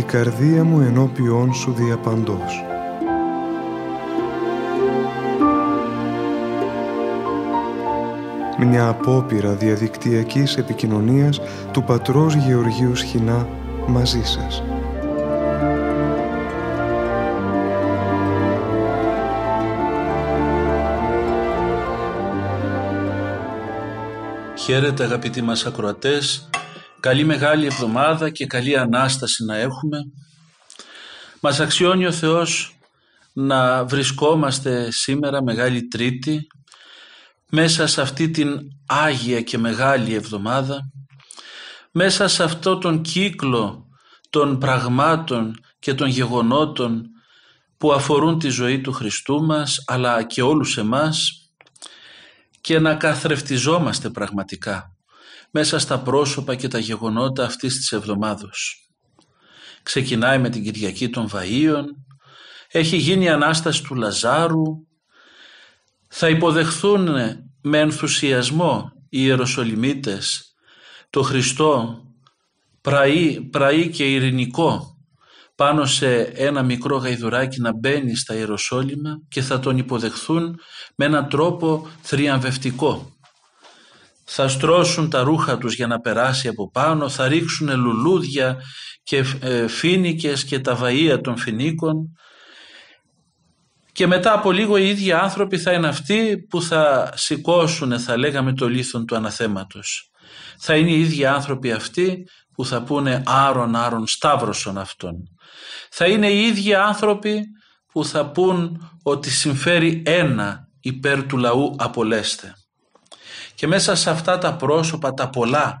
η καρδία μου ενώπιόν σου διαπαντός. Μια απόπειρα διαδικτυακής επικοινωνίας του πατρός Γεωργίου Σχοινά μαζί σας. Χαίρετε αγαπητοί μας ακροατές, καλή μεγάλη εβδομάδα και καλή Ανάσταση να έχουμε. Μας αξιώνει ο Θεός να βρισκόμαστε σήμερα Μεγάλη Τρίτη μέσα σε αυτή την Άγια και Μεγάλη Εβδομάδα μέσα σε αυτό τον κύκλο των πραγμάτων και των γεγονότων που αφορούν τη ζωή του Χριστού μας αλλά και όλους εμάς και να καθρεφτιζόμαστε πραγματικά μέσα στα πρόσωπα και τα γεγονότα αυτής της εβδομάδος. Ξεκινάει με την Κυριακή των Βαΐων, έχει γίνει η Ανάσταση του Λαζάρου, θα υποδεχθούν με ενθουσιασμό οι Ιεροσολυμίτες το Χριστό πραή, πραή και ειρηνικό πάνω σε ένα μικρό γαϊδουράκι να μπαίνει στα Ιεροσόλυμα και θα τον υποδεχθούν με έναν τρόπο θριαμβευτικό. Θα στρώσουν τα ρούχα τους για να περάσει από πάνω, θα ρίξουν λουλούδια και ε, φίνικες και τα βαΐα των φινίκων και μετά από λίγο οι ίδιοι άνθρωποι θα είναι αυτοί που θα σηκώσουν θα λέγαμε το λίθον του αναθέματος. Θα είναι οι ίδιοι άνθρωποι αυτοί που θα πούνε άρον άρον σταύρωσον αυτόν θα είναι οι ίδιοι άνθρωποι που θα πούν ότι συμφέρει ένα υπέρ του λαού απολέστε. Και μέσα σε αυτά τα πρόσωπα τα πολλά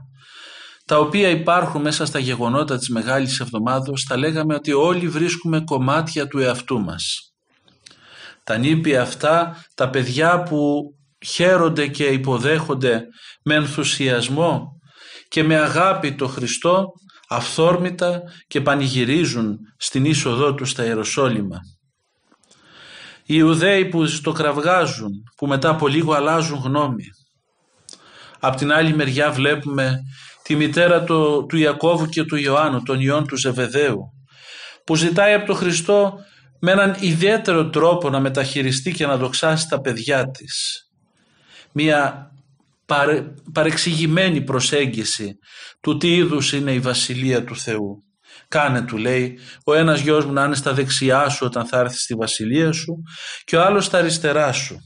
τα οποία υπάρχουν μέσα στα γεγονότα της Μεγάλης Εβδομάδος θα λέγαμε ότι όλοι βρίσκουμε κομμάτια του εαυτού μας. Τα νήπια αυτά, τα παιδιά που χαίρονται και υποδέχονται με ενθουσιασμό και με αγάπη το Χριστό αυθόρμητα και πανηγυρίζουν στην είσοδό τους στα Ιεροσόλυμα. Οι Ιουδαίοι που το κραυγάζουν, που μετά από λίγο αλλάζουν γνώμη. Απ' την άλλη μεριά βλέπουμε τη μητέρα του, του Ιακώβου και του Ιωάννου, των ιών του Ζεβεδαίου, που ζητάει από τον Χριστό με έναν ιδιαίτερο τρόπο να μεταχειριστεί και να δοξάσει τα παιδιά της. Μία παρε, παρεξηγημένη προσέγγιση του τι είδους είναι η Βασιλεία του Θεού. Κάνε του λέει ο ένας γιος μου να είναι στα δεξιά σου όταν θα έρθει στη Βασιλεία σου και ο άλλος στα αριστερά σου.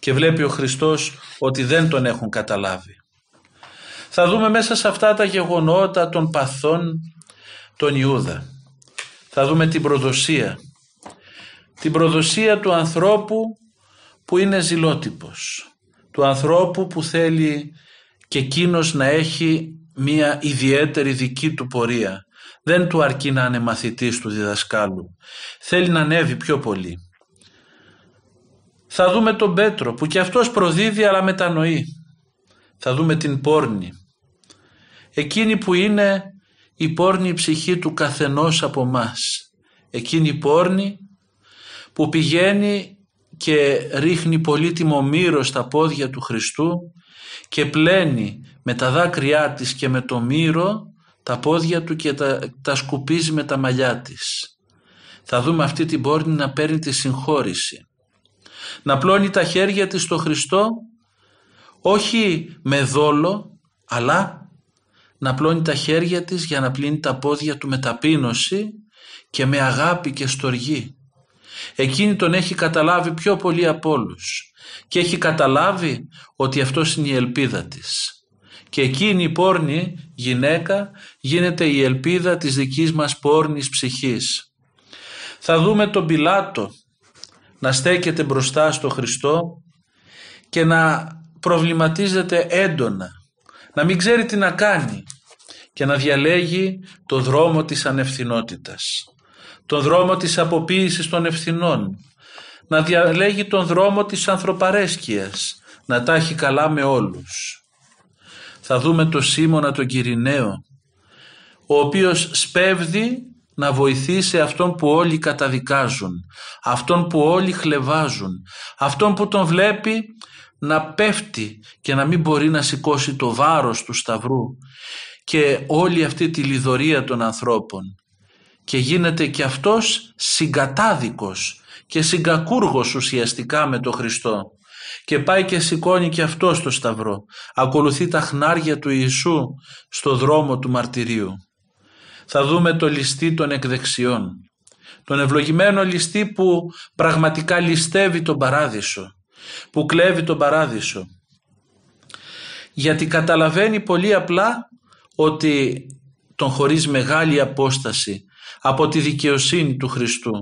Και βλέπει ο Χριστός ότι δεν τον έχουν καταλάβει. Θα δούμε μέσα σε αυτά τα γεγονότα των παθών τον Ιούδα. Θα δούμε την προδοσία. Την προδοσία του ανθρώπου που είναι ζηλότυπος του ανθρώπου που θέλει και εκείνος να έχει μία ιδιαίτερη δική του πορεία. Δεν του αρκεί να είναι μαθητής του διδασκάλου. Θέλει να ανέβει πιο πολύ. Θα δούμε τον Πέτρο που και αυτός προδίδει αλλά μετανοεί. Θα δούμε την πόρνη. Εκείνη που είναι η πόρνη ψυχή του καθενός από μας. Εκείνη η πόρνη που πηγαίνει και ρίχνει πολύτιμο μύρο στα πόδια του Χριστού και πλένει με τα δάκρυά της και με το μύρο τα πόδια του και τα, τα σκουπίζει με τα μαλλιά της. Θα δούμε αυτή την πόρνη να παίρνει τη συγχώρηση. Να πλώνει τα χέρια της στο Χριστό όχι με δόλο αλλά να πλώνει τα χέρια της για να πλύνει τα πόδια του με ταπείνωση και με αγάπη και στοργή. Εκείνη τον έχει καταλάβει πιο πολύ από όλους και έχει καταλάβει ότι αυτός είναι η ελπίδα της. Και εκείνη η πόρνη γυναίκα γίνεται η ελπίδα της δικής μας πόρνης ψυχής. Θα δούμε τον Πιλάτο να στέκεται μπροστά στο Χριστό και να προβληματίζεται έντονα, να μην ξέρει τι να κάνει και να διαλέγει το δρόμο της ανευθυνότητας τον δρόμο της αποποίησης των ευθυνών, να διαλέγει τον δρόμο της ανθρωπαρέσκειας, να τα έχει καλά με όλους. Θα δούμε το Σίμωνα τον Κυριναίο, ο οποίος σπέβδει να βοηθήσει αυτόν που όλοι καταδικάζουν, αυτόν που όλοι χλεβάζουν, αυτόν που τον βλέπει να πέφτει και να μην μπορεί να σηκώσει το βάρος του σταυρού και όλη αυτή τη λιδωρία των ανθρώπων. Και γίνεται και αυτός συγκατάδικος και συγκακούργος ουσιαστικά με τον Χριστό. Και πάει και σηκώνει και αυτό στο σταυρό. Ακολουθεί τα χνάρια του Ιησού στο δρόμο του μαρτυρίου θα δούμε το ληστή των εκδεξιών τον ευλογημένο ληστή που πραγματικά ληστεύει τον παράδεισο που κλέβει τον παράδεισο γιατί καταλαβαίνει πολύ απλά ότι τον χωρίζει μεγάλη απόσταση από τη δικαιοσύνη του Χριστού.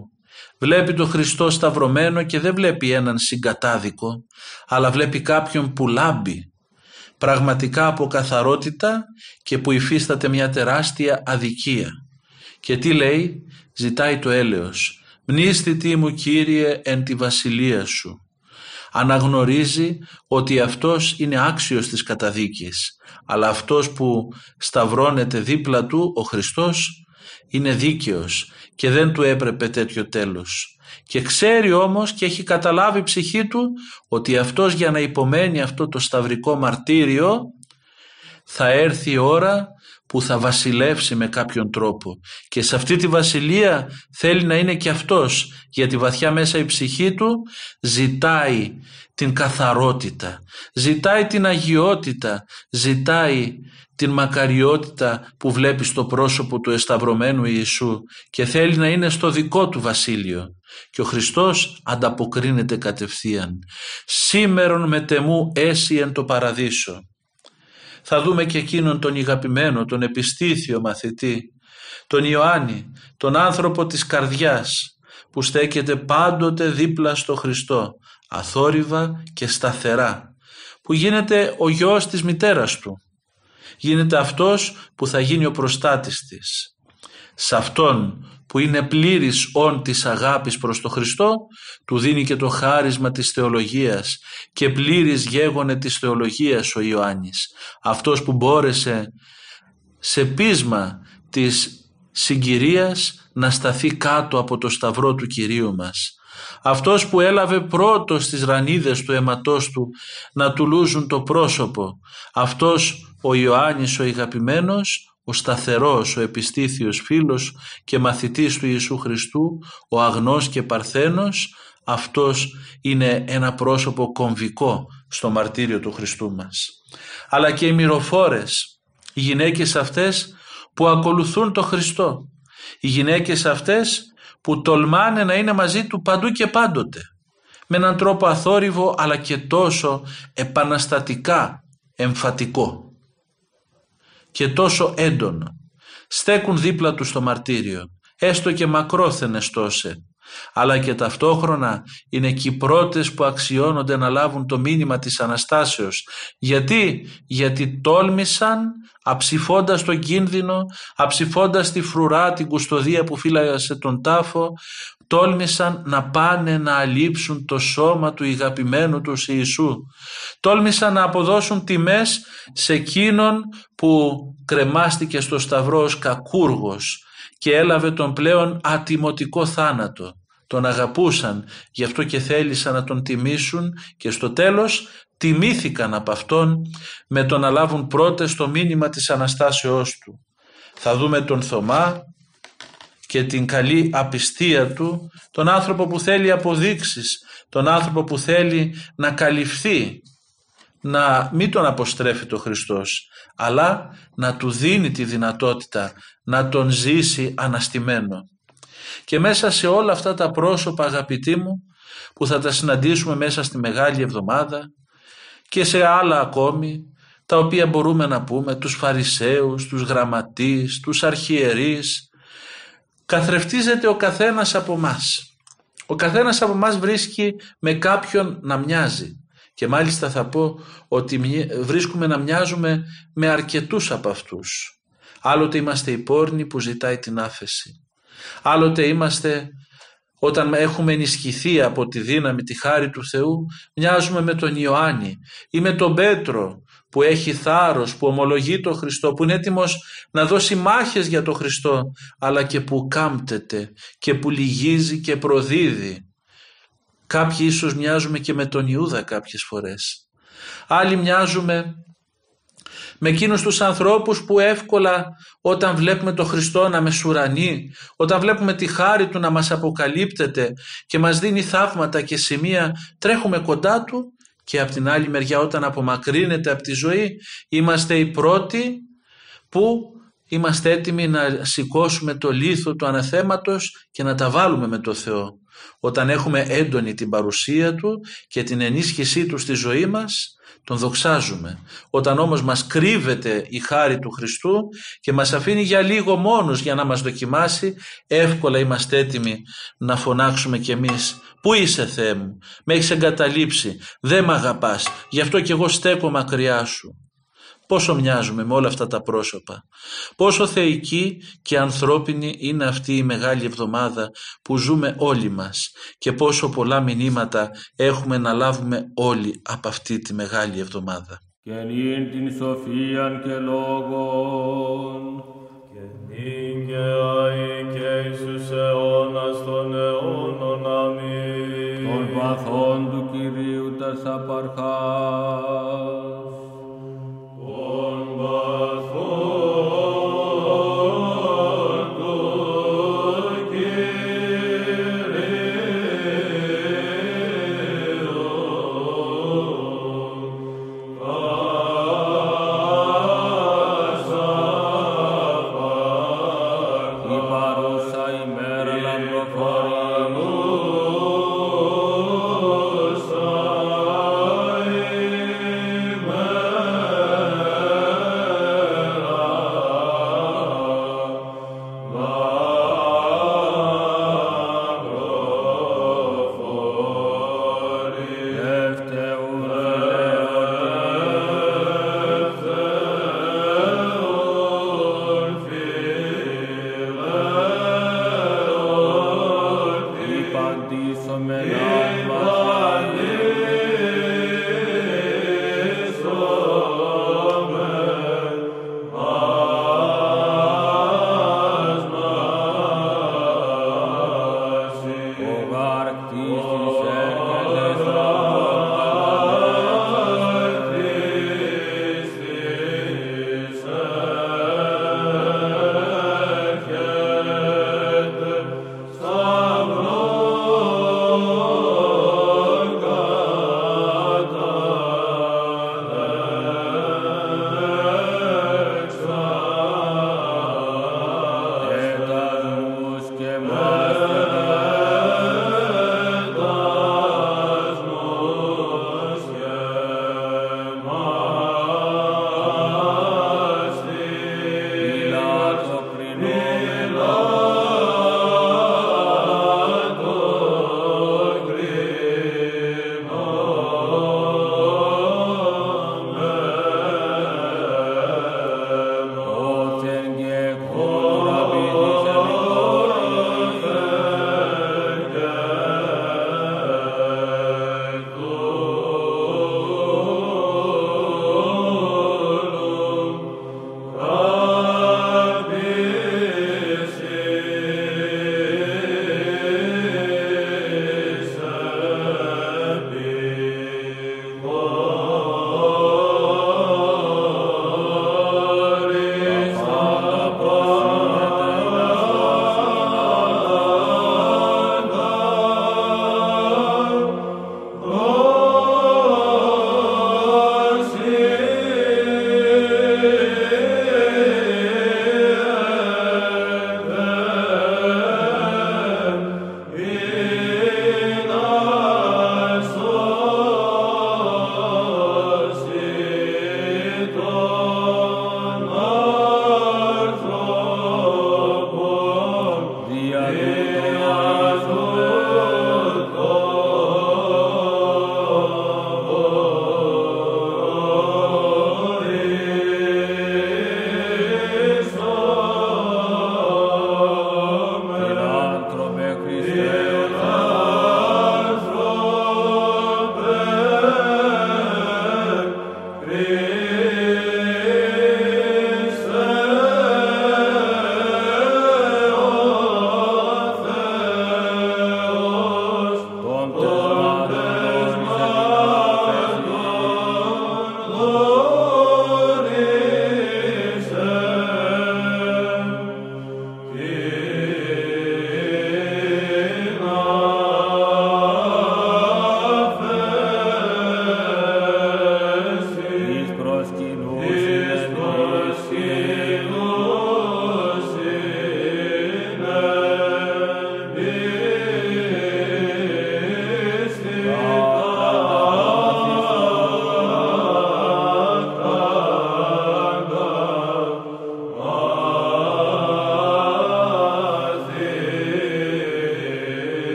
Βλέπει τον Χριστό σταυρωμένο και δεν βλέπει έναν συγκατάδικο, αλλά βλέπει κάποιον που λάμπει πραγματικά από καθαρότητα και που υφίσταται μια τεράστια αδικία. Και τι λέει, ζητάει το έλεος. Μνήστητη μου Κύριε εν τη βασιλεία σου αναγνωρίζει ότι αυτός είναι άξιος της καταδίκης αλλά αυτός που σταυρώνεται δίπλα του ο Χριστός είναι δίκαιος και δεν του έπρεπε τέτοιο τέλος και ξέρει όμως και έχει καταλάβει η ψυχή του ότι αυτός για να υπομένει αυτό το σταυρικό μαρτύριο θα έρθει η ώρα που θα βασιλεύσει με κάποιον τρόπο και σε αυτή τη βασιλεία θέλει να είναι και αυτός γιατί βαθιά μέσα η ψυχή του ζητάει την καθαρότητα, ζητάει την αγιότητα, ζητάει την μακαριότητα που βλέπει στο πρόσωπο του εσταυρωμένου Ιησού και θέλει να είναι στο δικό του βασίλειο. Και ο Χριστός ανταποκρίνεται κατευθείαν. Σήμερον με τεμού έσυ εν το παραδείσο θα δούμε και εκείνον τον ηγαπημένο, τον επιστήθιο μαθητή, τον Ιωάννη, τον άνθρωπο της καρδιάς που στέκεται πάντοτε δίπλα στο Χριστό, αθόρυβα και σταθερά, που γίνεται ο γιος της μητέρας του, γίνεται αυτός που θα γίνει ο προστάτης της. Σε αυτόν που είναι πλήρης όν της αγάπης προς το Χριστό, του δίνει και το χάρισμα της θεολογίας και πλήρης γέγονε της θεολογίας ο Ιωάννης. Αυτός που μπόρεσε σε πείσμα της συγκυρίας να σταθεί κάτω από το σταυρό του Κυρίου μας. Αυτός που έλαβε πρώτος τις ρανίδες του αίματός του να του λούζουν το πρόσωπο. Αυτός ο Ιωάννης ο ηγαπημένος ο σταθερός, ο επιστήθιος φίλος και μαθητής του Ιησού Χριστού, ο αγνός και παρθένος, αυτός είναι ένα πρόσωπο κομβικό στο μαρτύριο του Χριστού μας. Αλλά και οι μυροφόρες, οι γυναίκες αυτές που ακολουθούν το Χριστό, οι γυναίκες αυτές που τολμάνε να είναι μαζί του παντού και πάντοτε, με έναν τρόπο αθόρυβο αλλά και τόσο επαναστατικά εμφατικό και τόσο έντονο. Στέκουν δίπλα τους στο μαρτύριο, έστω και μακρόθενες τόσες, αλλά και ταυτόχρονα είναι και οι πρώτες που αξιώνονται να λάβουν το μήνυμα της Αναστάσεως. Γιατί, γιατί τόλμησαν αψηφώντας τον κίνδυνο, αψηφώντας τη φρουρά, την κουστοδία που φύλαγε τον τάφο, τόλμησαν να πάνε να αλείψουν το σώμα του ηγαπημένου τους Ιησού. Τόλμησαν να αποδώσουν τιμές σε εκείνον που κρεμάστηκε στο σταυρό ως κακούργος και έλαβε τον πλέον ατιμωτικό θάνατο. Τον αγαπούσαν, γι' αυτό και θέλησαν να τον τιμήσουν και στο τέλος τιμήθηκαν από αυτόν με το να λάβουν πρώτες το μήνυμα της Αναστάσεώς του. Θα δούμε τον Θωμά και την καλή απιστία του, τον άνθρωπο που θέλει αποδείξεις, τον άνθρωπο που θέλει να καλυφθεί, να μην τον αποστρέφει το Χριστός, αλλά να του δίνει τη δυνατότητα να τον ζήσει αναστημένο. Και μέσα σε όλα αυτά τα πρόσωπα αγαπητοί μου που θα τα συναντήσουμε μέσα στη Μεγάλη Εβδομάδα και σε άλλα ακόμη τα οποία μπορούμε να πούμε τους Φαρισαίους, τους Γραμματείς, τους Αρχιερείς καθρεφτίζεται ο καθένας από μας. Ο καθένας από μας βρίσκει με κάποιον να μοιάζει και μάλιστα θα πω ότι βρίσκουμε να μοιάζουμε με αρκετούς από αυτούς. Άλλοτε είμαστε οι πόρνοι που ζητάει την άφεση. Άλλοτε είμαστε όταν έχουμε ενισχυθεί από τη δύναμη, τη χάρη του Θεού, μοιάζουμε με τον Ιωάννη ή με τον Πέτρο που έχει θάρρος, που ομολογεί τον Χριστό, που είναι έτοιμος να δώσει μάχες για τον Χριστό, αλλά και που κάμπτεται και που λυγίζει και προδίδει. Κάποιοι ίσως μοιάζουμε και με τον Ιούδα κάποιες φορές. Άλλοι μοιάζουμε με εκείνους τους ανθρώπους που εύκολα όταν βλέπουμε το Χριστό να μεσουρανεί, όταν βλέπουμε τη χάρη Του να μας αποκαλύπτεται και μας δίνει θαύματα και σημεία, τρέχουμε κοντά Του και από την άλλη μεριά όταν απομακρύνεται από τη ζωή είμαστε οι πρώτοι που είμαστε έτοιμοι να σηκώσουμε το λίθο του αναθέματος και να τα βάλουμε με το Θεό. Όταν έχουμε έντονη την παρουσία Του και την ενίσχυσή Του στη ζωή μας, τον δοξάζουμε. Όταν όμως μας κρύβεται η χάρη του Χριστού και μας αφήνει για λίγο μόνος για να μας δοκιμάσει, εύκολα είμαστε έτοιμοι να φωνάξουμε κι εμείς «Πού είσαι Θεέ μου, με έχεις εγκαταλείψει, δεν με αγαπάς, γι' αυτό κι εγώ στέκω μακριά σου». Πόσο μοιάζουμε με όλα αυτά τα πρόσωπα. Πόσο θεϊκή και ανθρώπινη είναι αυτή η Μεγάλη Εβδομάδα που ζούμε όλοι μας και πόσο πολλά μηνύματα έχουμε να λάβουμε όλοι από αυτή τη Μεγάλη Εβδομάδα. Και νυν την σοφίαν και λόγων και νυν και αη και Ιησούς αιώνας των αιώνων αμήν των βαθών του Κυρίου τα σαπαρχάς βλέπουμε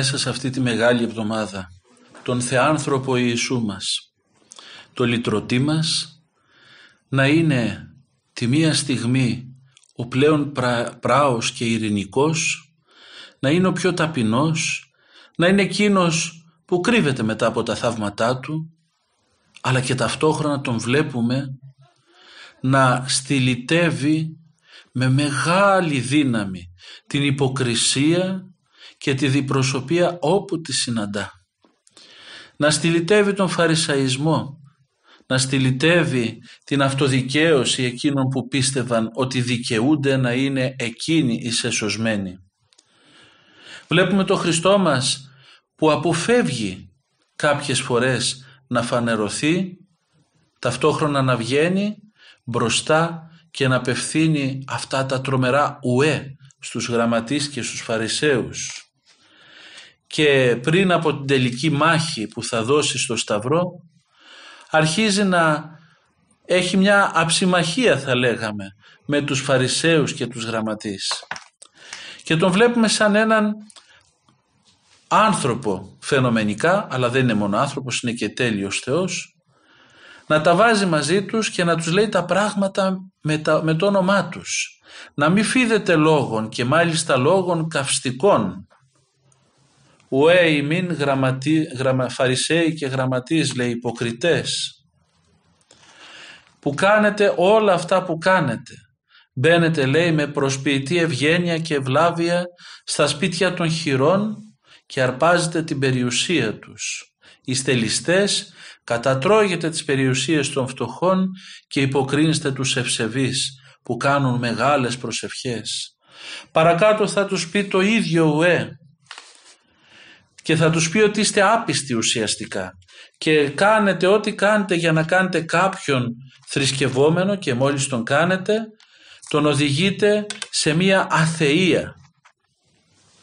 μέσα σε αυτή τη μεγάλη εβδομάδα. Τον Θεάνθρωπο Ιησού μας, το λυτρωτή μας, να είναι τη μία στιγμή ο πλέον πρα, πράος και ειρηνικός, να είναι ο πιο ταπεινός, να είναι εκείνος που κρύβεται μετά από τα θαύματά του, αλλά και ταυτόχρονα τον βλέπουμε να στυλιτεύει με μεγάλη δύναμη την υποκρισία και τη διπροσωπεία όπου τη συναντά. Να στυλιτεύει τον φαρισαϊσμό, να στυλιτεύει την αυτοδικαίωση εκείνων που πίστευαν ότι δικαιούνται να είναι εκείνοι οι σεσωσμένοι. Βλέπουμε το Χριστό μας που αποφεύγει κάποιες φορές να φανερωθεί, ταυτόχρονα να βγαίνει μπροστά και να απευθύνει αυτά τα τρομερά ουέ στους γραμματείς και στους φαρισαίους. Και πριν από την τελική μάχη που θα δώσει στο Σταυρό, αρχίζει να έχει μια αψιμαχία θα λέγαμε με τους φαρισαίους και τους γραμματείς. Και τον βλέπουμε σαν έναν άνθρωπο φαινομενικά, αλλά δεν είναι μόνο άνθρωπος, είναι και τέλειος Θεός, να τα βάζει μαζί τους και να τους λέει τα πράγματα με, τα, με το όνομά τους. Να μην φίδεται λόγων και μάλιστα λόγων καυστικών. Ουέ μην γραμματι, γραμμα, φαρισαίοι και γραμματείς λέει υποκριτές που κάνετε όλα αυτά που κάνετε. Μπαίνετε λέει με προσποιητή ευγένεια και ευλάβεια στα σπίτια των χειρών και αρπάζετε την περιουσία τους. Είστε ληστές, κατατρώγετε τις περιουσίες των φτωχών και υποκρίνεστε τους ευσεβείς που κάνουν μεγάλες προσευχές. Παρακάτω θα τους πει το ίδιο ουέ και θα τους πει ότι είστε άπιστοι ουσιαστικά και κάνετε ό,τι κάνετε για να κάνετε κάποιον θρησκευόμενο και μόλις τον κάνετε τον οδηγείτε σε μία αθεία.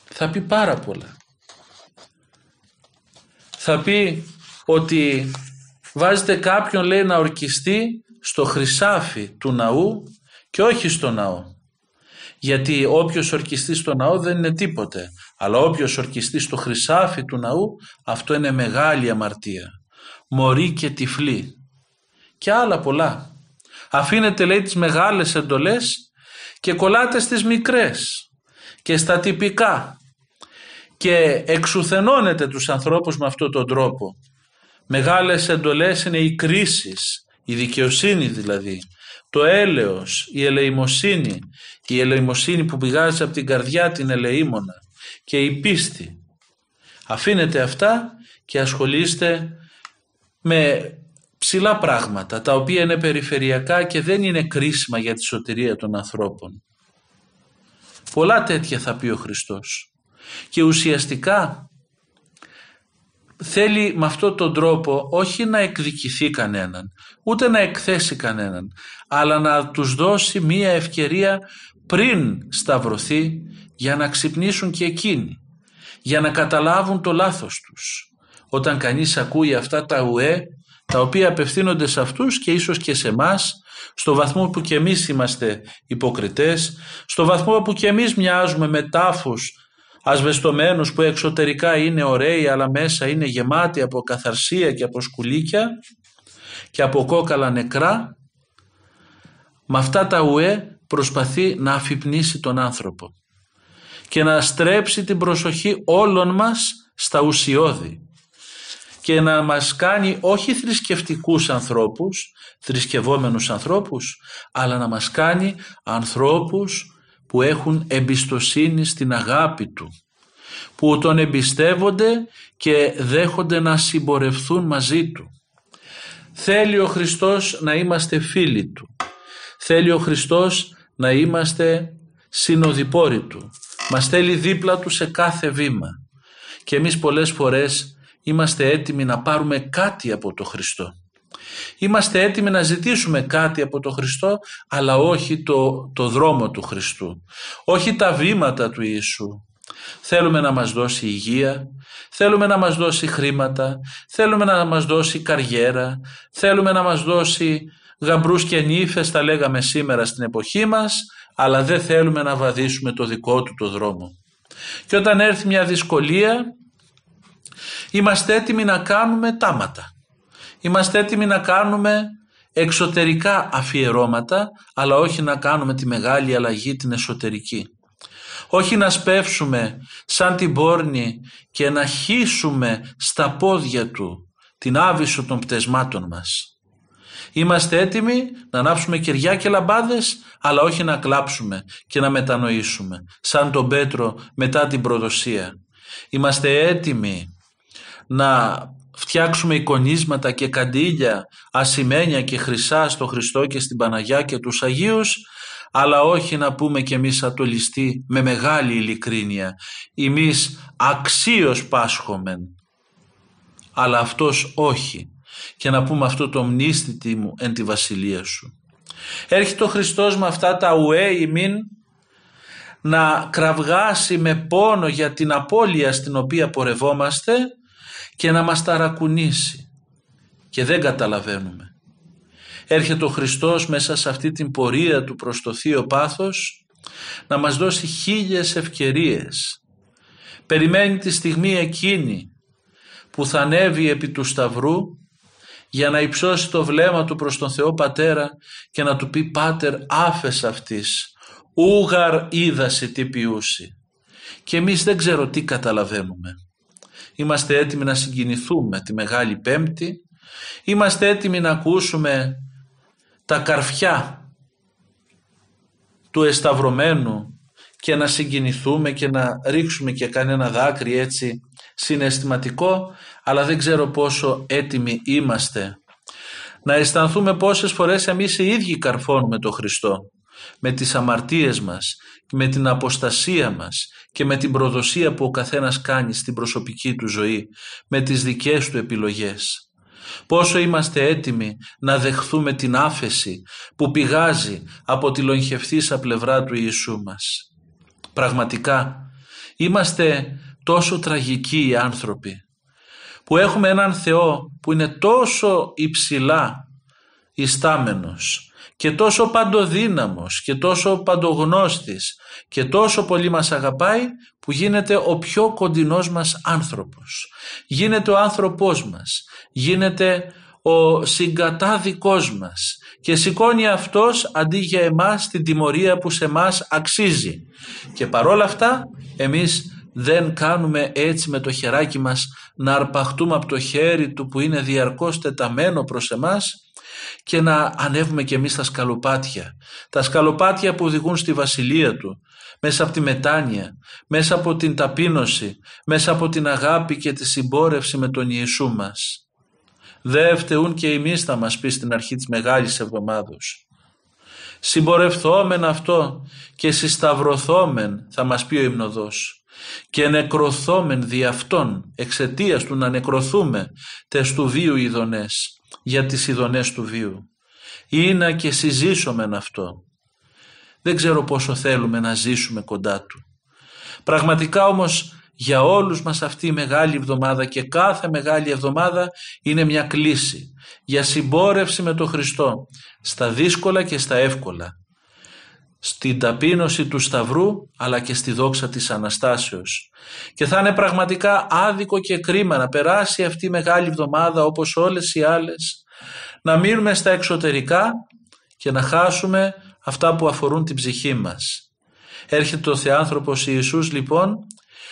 Θα πει πάρα πολλά θα πει ότι βάζετε κάποιον λέει να ορκιστεί στο χρυσάφι του ναού και όχι στο ναό. Γιατί όποιος ορκιστεί στο ναό δεν είναι τίποτε. Αλλά όποιος ορκιστεί στο χρυσάφι του ναού αυτό είναι μεγάλη αμαρτία. Μωρή και τυφλή. Και άλλα πολλά. Αφήνετε λέει τις μεγάλες εντολές και κολλάτε στις μικρές και στα τυπικά και εξουθενώνεται τους ανθρώπους με αυτόν τον τρόπο. Μεγάλες εντολές είναι οι κρίσεις, η δικαιοσύνη δηλαδή, το έλεος, η ελεημοσύνη, η ελεημοσύνη που πηγάζει από την καρδιά την ελεήμονα και η πίστη. Αφήνετε αυτά και ασχολείστε με ψηλά πράγματα τα οποία είναι περιφερειακά και δεν είναι κρίσιμα για τη σωτηρία των ανθρώπων. Πολλά τέτοια θα πει ο Χριστός και ουσιαστικά θέλει με αυτόν τον τρόπο όχι να εκδικηθεί κανέναν ούτε να εκθέσει κανέναν αλλά να τους δώσει μία ευκαιρία πριν σταυρωθεί για να ξυπνήσουν και εκείνοι για να καταλάβουν το λάθος τους. Όταν κανείς ακούει αυτά τα ουέ τα οποία απευθύνονται σε αυτούς και ίσως και σε μας στο βαθμό που και εμείς είμαστε υποκριτές στο βαθμό που και εμείς μοιάζουμε με τάφους ασβεστομένους που εξωτερικά είναι ωραίοι αλλά μέσα είναι γεμάτοι από καθαρσία και από σκουλίκια και από κόκαλα νεκρά με αυτά τα ουέ προσπαθεί να αφυπνίσει τον άνθρωπο και να στρέψει την προσοχή όλων μας στα ουσιώδη και να μας κάνει όχι θρησκευτικούς ανθρώπους, θρησκευόμενους ανθρώπους, αλλά να μας κάνει ανθρώπους που έχουν εμπιστοσύνη στην αγάπη Του, που τον εμπιστεύονται και δέχονται να συμπορευθούν μαζί Του. Θέλει ο Χριστός να είμαστε φίλοι Του. Θέλει ο Χριστός να είμαστε συνοδοιπόροι Του. Μας θέλει δίπλα Του σε κάθε βήμα. Και εμείς πολλές φορές είμαστε έτοιμοι να πάρουμε κάτι από το Χριστό. Είμαστε έτοιμοι να ζητήσουμε κάτι από τον Χριστό αλλά όχι το, το δρόμο του Χριστού. Όχι τα βήματα του Ιησού. Θέλουμε να μας δώσει υγεία, θέλουμε να μας δώσει χρήματα, θέλουμε να μας δώσει καριέρα, θέλουμε να μας δώσει γαμπρούς και νύφες, τα λέγαμε σήμερα στην εποχή μας, αλλά δεν θέλουμε να βαδίσουμε το δικό του το δρόμο. Και όταν έρθει μια δυσκολία είμαστε έτοιμοι να κάνουμε τάματα. Είμαστε έτοιμοι να κάνουμε εξωτερικά αφιερώματα αλλά όχι να κάνουμε τη μεγάλη αλλαγή την εσωτερική. Όχι να σπεύσουμε σαν την πόρνη και να χύσουμε στα πόδια του την άβυσο των πτεσμάτων μας. Είμαστε έτοιμοι να ανάψουμε κεριά και λαμπάδες αλλά όχι να κλάψουμε και να μετανοήσουμε σαν τον Πέτρο μετά την προδοσία. Είμαστε έτοιμοι να φτιάξουμε εικονίσματα και καντήλια ασημένια και χρυσά στο Χριστό και στην Παναγιά και τους Αγίους αλλά όχι να πούμε κι εμείς ατολιστοί με μεγάλη ειλικρίνεια εμείς αξίως πάσχομεν αλλά αυτός όχι και να πούμε αυτό το μνήστητη μου εν τη βασιλεία σου. Έρχεται ο Χριστός με αυτά τα ουέ ημίν να κραυγάσει με πόνο για την απώλεια στην οποία πορευόμαστε και να μας ταρακουνήσει και δεν καταλαβαίνουμε. Έρχεται ο Χριστός μέσα σε αυτή την πορεία του προς το Θείο Πάθος να μας δώσει χίλιες ευκαιρίες. Περιμένει τη στιγμή εκείνη που θα ανέβει επί του Σταυρού για να υψώσει το βλέμμα του προς τον Θεό Πατέρα και να του πει «Πάτερ άφες αυτής, ούγαρ είδαση τι ποιούσει». Και εμείς δεν ξέρω τι καταλαβαίνουμε. Είμαστε έτοιμοι να συγκινηθούμε τη Μεγάλη Πέμπτη, είμαστε έτοιμοι να ακούσουμε τα καρφιά του εσταυρωμένου και να συγκινηθούμε και να ρίξουμε και κανένα δάκρυ έτσι συναισθηματικό αλλά δεν ξέρω πόσο έτοιμοι είμαστε να αισθανθούμε πόσες φορές εμείς οι ίδιοι καρφώνουμε τον Χριστό με τις αμαρτίες μας, με την αποστασία μας και με την προδοσία που ο καθένας κάνει στην προσωπική του ζωή, με τις δικές του επιλογές. Πόσο είμαστε έτοιμοι να δεχθούμε την άφεση που πηγάζει από τη λογχευθήσα πλευρά του Ιησού μας. Πραγματικά είμαστε τόσο τραγικοί οι άνθρωποι που έχουμε έναν Θεό που είναι τόσο υψηλά ιστάμενος και τόσο παντοδύναμος και τόσο παντογνώστης και τόσο πολύ μας αγαπάει που γίνεται ο πιο κοντινός μας άνθρωπος. Γίνεται ο άνθρωπός μας, γίνεται ο συγκατάδικός μας και σηκώνει αυτός αντί για εμάς την τιμωρία που σε μας αξίζει. Και παρόλα αυτά εμείς δεν κάνουμε έτσι με το χεράκι μας να αρπαχτούμε από το χέρι του που είναι διαρκώς τεταμένο προς εμάς και να ανέβουμε και εμείς τα σκαλοπάτια. Τα σκαλοπάτια που οδηγούν στη βασιλεία του, μέσα από τη μετάνοια, μέσα από την ταπείνωση, μέσα από την αγάπη και τη συμπόρευση με τον Ιησού μας. Δεν φταίουν και εμείς θα μας πει στην αρχή της Μεγάλης Εβδομάδος. Συμπορευθόμεν αυτό και συσταυρωθόμεν θα μας πει ο υμνοδός και νεκρωθόμεν δι' αυτόν εξαιτίας του να νεκρωθούμε τες του βίου ειδονές για τις ειδονές του βίου. Ή να και συζήσομεν αυτό. Δεν ξέρω πόσο θέλουμε να ζήσουμε κοντά του. Πραγματικά όμως για όλους μας αυτή η μεγάλη εβδομάδα και κάθε μεγάλη εβδομάδα είναι μια κλίση για συμπόρευση με τον Χριστό στα δύσκολα και στα εύκολα στην ταπείνωση του Σταυρού αλλά και στη δόξα της Αναστάσεως και θα είναι πραγματικά άδικο και κρίμα να περάσει αυτή η μεγάλη εβδομάδα όπως όλες οι άλλες να μείνουμε στα εξωτερικά και να χάσουμε αυτά που αφορούν την ψυχή μας. Έρχεται ο Θεάνθρωπος Ιησούς λοιπόν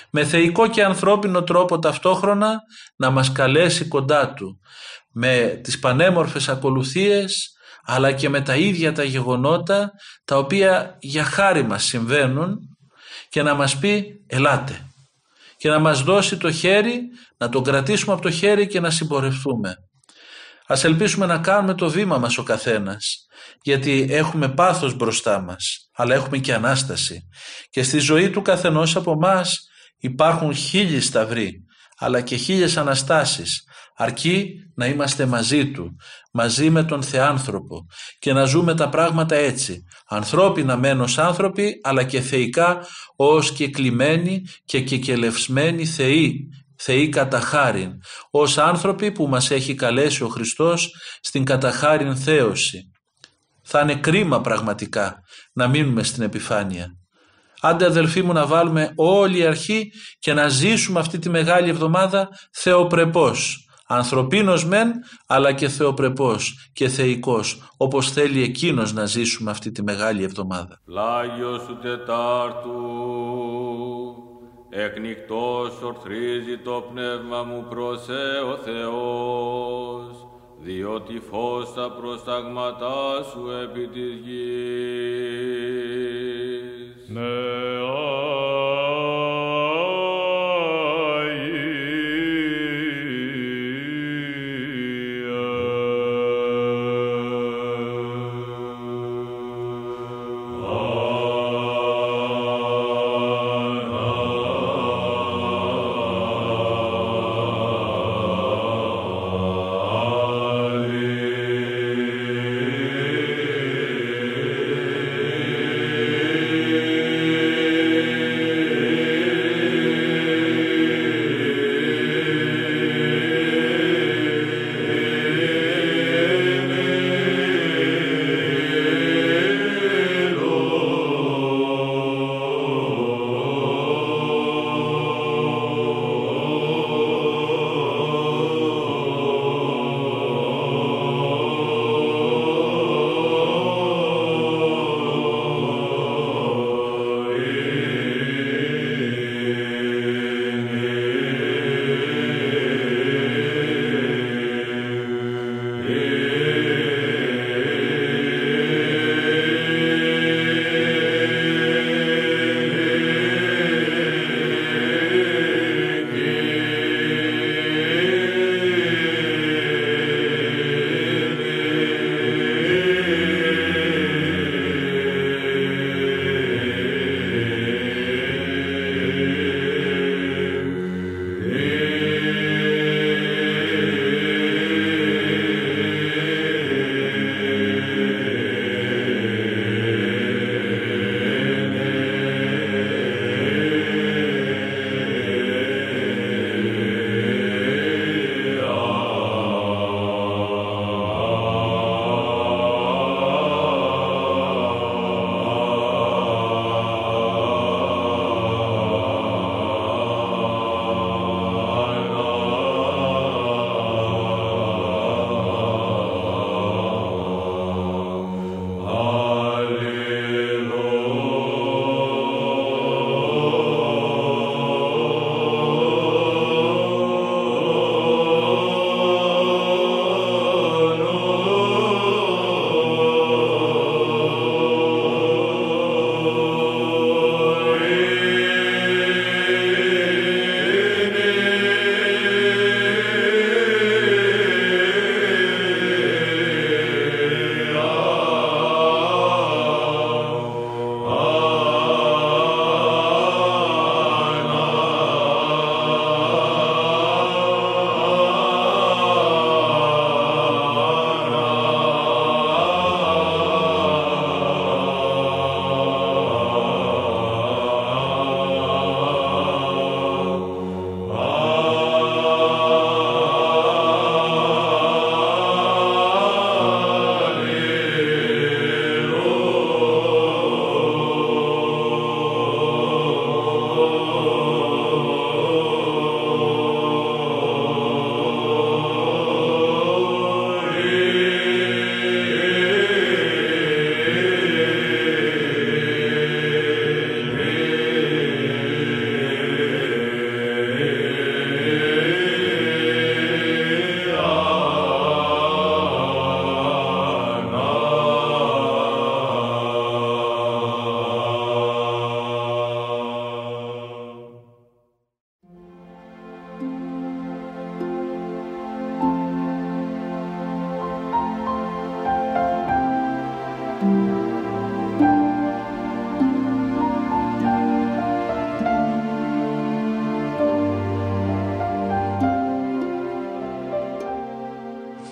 με θεϊκό και ανθρώπινο τρόπο ταυτόχρονα να μας καλέσει κοντά Του με τις πανέμορφες ακολουθίες αλλά και με τα ίδια τα γεγονότα τα οποία για χάρη μας συμβαίνουν και να μας πει ελάτε και να μας δώσει το χέρι, να τον κρατήσουμε από το χέρι και να συμπορευτούμε. Ας ελπίσουμε να κάνουμε το βήμα μας ο καθένας γιατί έχουμε πάθος μπροστά μας αλλά έχουμε και Ανάσταση και στη ζωή του καθενός από μας υπάρχουν χίλιοι σταυροί αλλά και χίλιες Αναστάσεις αρκεί να είμαστε μαζί Του, μαζί με τον Θεάνθρωπο και να ζούμε τα πράγματα έτσι, ανθρώπινα μένως άνθρωποι αλλά και θεϊκά ως και κλειμένοι και κεκελευσμένοι θεοί, θεοί καταχάριν, ως άνθρωποι που μας έχει καλέσει ο Χριστός στην καταχάριν θέωση. Θα είναι κρίμα πραγματικά να μείνουμε στην επιφάνεια. Άντε αδελφοί μου να βάλουμε όλη η αρχή και να ζήσουμε αυτή τη μεγάλη εβδομάδα θεοπρεπώς. Ανθρωπίνος μεν, αλλά και θεοπρεπός και θεϊκός, όπως θέλει εκείνος να ζήσουμε αυτή τη μεγάλη εβδομάδα. Πλάγιος του Τετάρτου, εκνικτός ορθρίζει το πνεύμα μου προς ο Θεός, διότι φως τα προσταγματά σου επί της γης. Ναι,